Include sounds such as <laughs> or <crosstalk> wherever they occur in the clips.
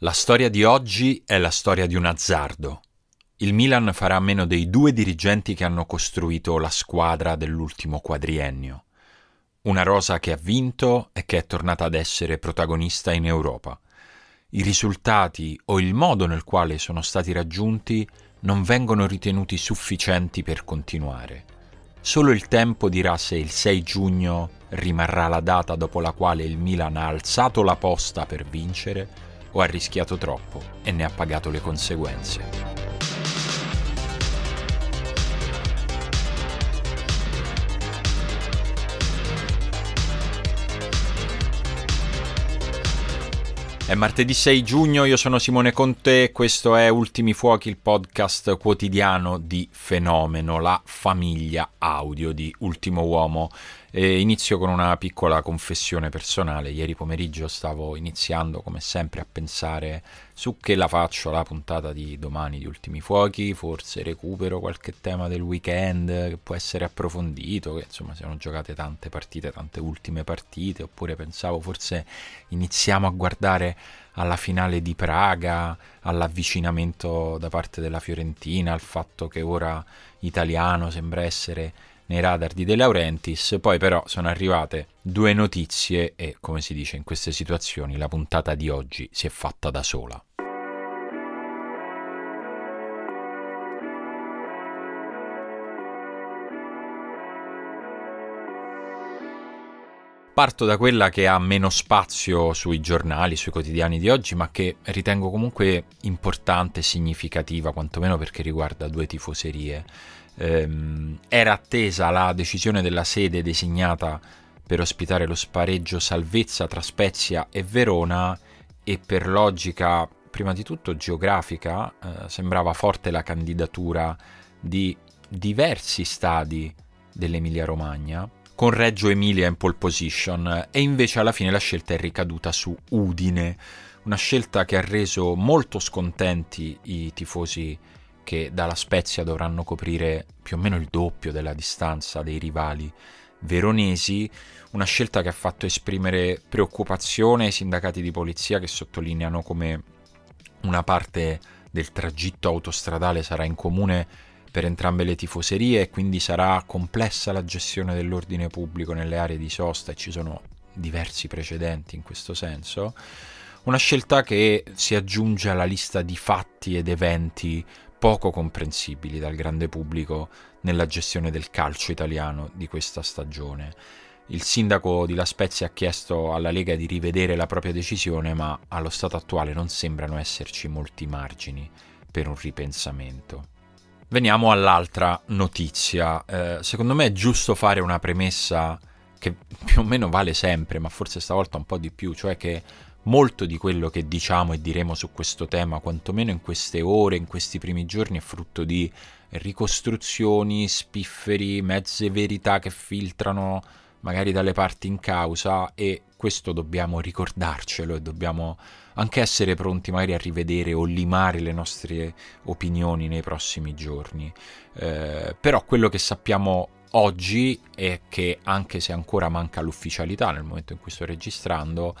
La storia di oggi è la storia di un azzardo. Il Milan farà a meno dei due dirigenti che hanno costruito la squadra dell'ultimo quadriennio. Una rosa che ha vinto e che è tornata ad essere protagonista in Europa. I risultati o il modo nel quale sono stati raggiunti non vengono ritenuti sufficienti per continuare. Solo il tempo dirà se il 6 giugno rimarrà la data dopo la quale il Milan ha alzato la posta per vincere o ha rischiato troppo e ne ha pagato le conseguenze. È martedì 6 giugno, io sono Simone Conte e questo è Ultimi Fuochi, il podcast quotidiano di Fenomeno, la famiglia audio di Ultimo Uomo. E inizio con una piccola confessione personale. Ieri pomeriggio stavo iniziando, come sempre, a pensare su che la faccio la puntata di domani di Ultimi Fuochi. Forse recupero qualche tema del weekend che può essere approfondito. Che insomma, si sono giocate tante partite, tante ultime partite. Oppure pensavo forse iniziamo a guardare alla finale di Praga, all'avvicinamento da parte della Fiorentina, al fatto che ora italiano sembra essere nei radar di De Laurentiis, poi però sono arrivate due notizie e, come si dice in queste situazioni, la puntata di oggi si è fatta da sola. Parto da quella che ha meno spazio sui giornali, sui quotidiani di oggi, ma che ritengo comunque importante significativa, quantomeno perché riguarda due tifoserie ehm, era attesa la decisione della sede designata per ospitare lo spareggio Salvezza tra Spezia e Verona e per logica prima di tutto geografica eh, sembrava forte la candidatura di diversi stadi dell'Emilia Romagna con Reggio Emilia in pole position e invece alla fine la scelta è ricaduta su Udine, una scelta che ha reso molto scontenti i tifosi che dalla Spezia dovranno coprire più o meno il doppio della distanza dei rivali veronesi, una scelta che ha fatto esprimere preoccupazione ai sindacati di polizia che sottolineano come una parte del tragitto autostradale sarà in comune per entrambe le tifoserie e quindi sarà complessa la gestione dell'ordine pubblico nelle aree di sosta e ci sono diversi precedenti in questo senso. Una scelta che si aggiunge alla lista di fatti ed eventi poco comprensibili dal grande pubblico nella gestione del calcio italiano di questa stagione. Il sindaco di La Spezia ha chiesto alla Lega di rivedere la propria decisione, ma allo stato attuale non sembrano esserci molti margini per un ripensamento. Veniamo all'altra notizia. Eh, secondo me è giusto fare una premessa che più o meno vale sempre, ma forse stavolta un po' di più, cioè che molto di quello che diciamo e diremo su questo tema, quantomeno in queste ore, in questi primi giorni, è frutto di ricostruzioni, spifferi, mezze verità che filtrano magari dalle parti in causa e questo dobbiamo ricordarcelo e dobbiamo anche essere pronti magari a rivedere o limare le nostre opinioni nei prossimi giorni. Eh, però quello che sappiamo oggi è che anche se ancora manca l'ufficialità nel momento in cui sto registrando,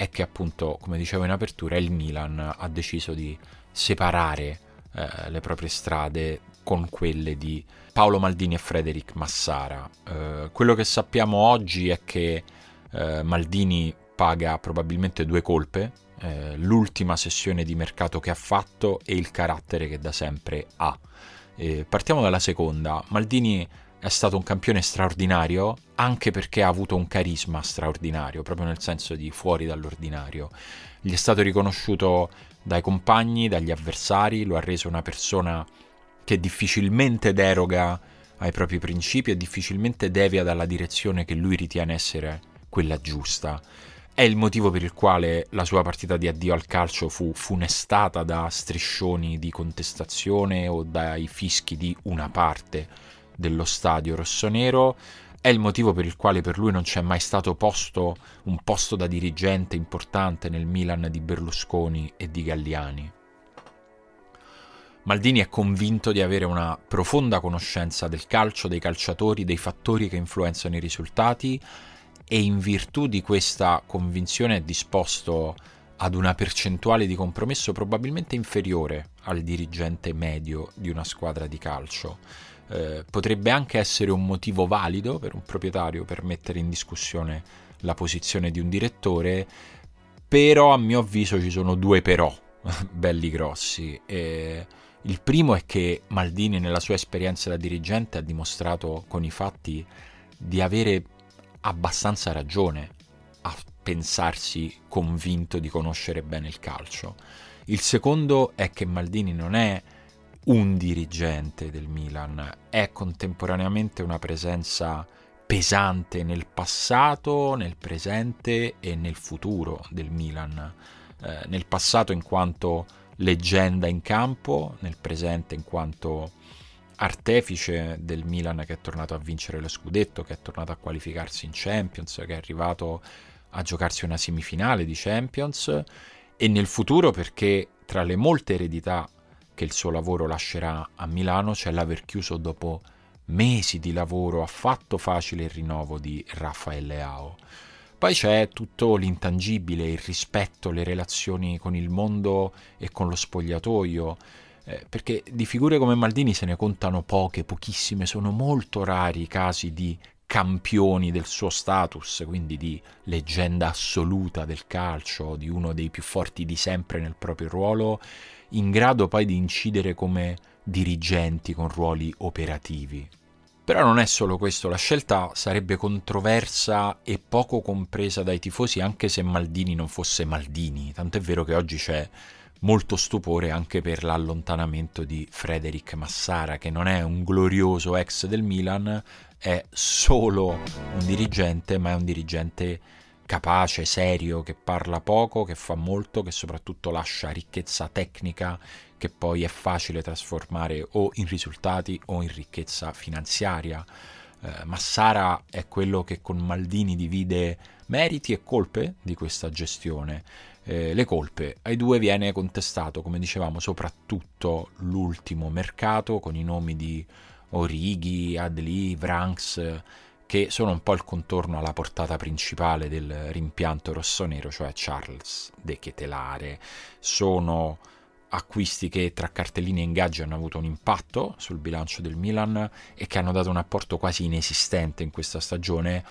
è che appunto, come dicevo in apertura, il Milan ha deciso di separare eh, le proprie strade con quelle di Paolo Maldini e Frederic Massara. Eh, quello che sappiamo oggi è che eh, Maldini paga probabilmente due colpe, eh, l'ultima sessione di mercato che ha fatto e il carattere che da sempre ha. partiamo dalla seconda. Maldini è stato un campione straordinario anche perché ha avuto un carisma straordinario, proprio nel senso di fuori dall'ordinario. Gli è stato riconosciuto dai compagni, dagli avversari, lo ha reso una persona che difficilmente deroga ai propri principi e difficilmente devia dalla direzione che lui ritiene essere quella giusta. È il motivo per il quale la sua partita di addio al calcio fu funestata da striscioni di contestazione o dai fischi di una parte dello stadio rossonero, è il motivo per il quale per lui non c'è mai stato posto un posto da dirigente importante nel Milan di Berlusconi e di Galliani. Maldini è convinto di avere una profonda conoscenza del calcio, dei calciatori, dei fattori che influenzano i risultati e in virtù di questa convinzione è disposto ad una percentuale di compromesso probabilmente inferiore al dirigente medio di una squadra di calcio. Eh, potrebbe anche essere un motivo valido per un proprietario per mettere in discussione la posizione di un direttore, però a mio avviso ci sono due però <laughs> belli grossi. E il primo è che Maldini nella sua esperienza da dirigente ha dimostrato con i fatti di avere abbastanza ragione a pensarsi convinto di conoscere bene il calcio. Il secondo è che Maldini non è un dirigente del Milan, è contemporaneamente una presenza pesante nel passato, nel presente e nel futuro del Milan. Eh, nel passato in quanto leggenda in campo, nel presente in quanto artefice del Milan che è tornato a vincere lo scudetto, che è tornato a qualificarsi in Champions, che è arrivato a giocarsi una semifinale di Champions e nel futuro perché tra le molte eredità che il suo lavoro lascerà a Milano c'è l'aver chiuso dopo mesi di lavoro affatto facile il rinnovo di Raffaele Leao. Poi c'è tutto l'intangibile, il rispetto, le relazioni con il mondo e con lo spogliatoio, eh, perché di figure come Maldini se ne contano poche, pochissime, sono molto rari i casi di campioni del suo status, quindi di leggenda assoluta del calcio, di uno dei più forti di sempre nel proprio ruolo, in grado poi di incidere come dirigenti con ruoli operativi. Però non è solo questo, la scelta sarebbe controversa e poco compresa dai tifosi anche se Maldini non fosse Maldini, tant'è vero che oggi c'è molto stupore anche per l'allontanamento di Frederic Massara, che non è un glorioso ex del Milan, è solo un dirigente, ma è un dirigente capace, serio, che parla poco, che fa molto, che soprattutto lascia ricchezza tecnica che poi è facile trasformare o in risultati o in ricchezza finanziaria. Eh, Massara è quello che con Maldini divide meriti e colpe di questa gestione eh, le colpe. Ai due viene contestato, come dicevamo, soprattutto l'ultimo mercato con i nomi di Orighi, Adli, Vranks, che sono un po' il contorno alla portata principale del rimpianto rossonero, cioè Charles De Chetelare. Sono acquisti che tra cartellini e ingaggi hanno avuto un impatto sul bilancio del Milan e che hanno dato un apporto quasi inesistente in questa stagione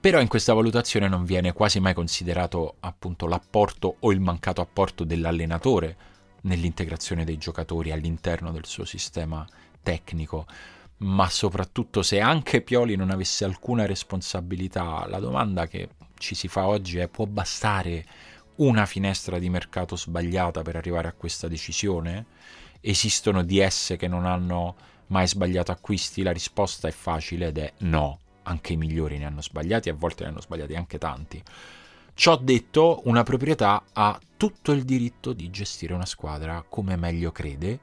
però in questa valutazione non viene quasi mai considerato appunto l'apporto o il mancato apporto dell'allenatore nell'integrazione dei giocatori all'interno del suo sistema tecnico, ma soprattutto se anche Pioli non avesse alcuna responsabilità, la domanda che ci si fa oggi è può bastare una finestra di mercato sbagliata per arrivare a questa decisione? Esistono DS che non hanno mai sbagliato acquisti? La risposta è facile ed è no anche i migliori ne hanno sbagliati, a volte ne hanno sbagliati anche tanti. Ciò detto, una proprietà ha tutto il diritto di gestire una squadra come meglio crede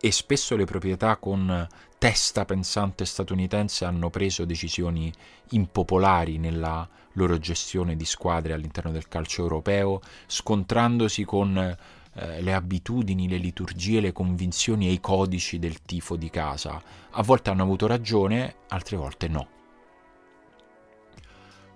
e spesso le proprietà con testa pensante statunitense hanno preso decisioni impopolari nella loro gestione di squadre all'interno del calcio europeo, scontrandosi con eh, le abitudini, le liturgie, le convinzioni e i codici del tifo di casa. A volte hanno avuto ragione, altre volte no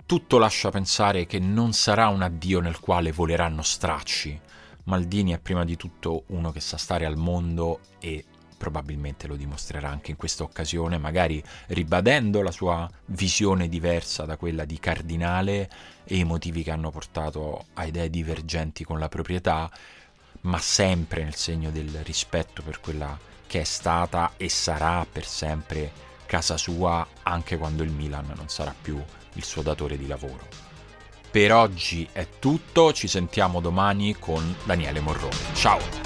tutto lascia pensare che non sarà un addio nel quale voleranno stracci. Maldini è prima di tutto uno che sa stare al mondo e probabilmente lo dimostrerà anche in questa occasione, magari ribadendo la sua visione diversa da quella di Cardinale e i motivi che hanno portato a idee divergenti con la proprietà, ma sempre nel segno del rispetto per quella che è stata e sarà per sempre casa sua anche quando il Milan non sarà più il suo datore di lavoro. Per oggi è tutto, ci sentiamo domani con Daniele Morrone. Ciao!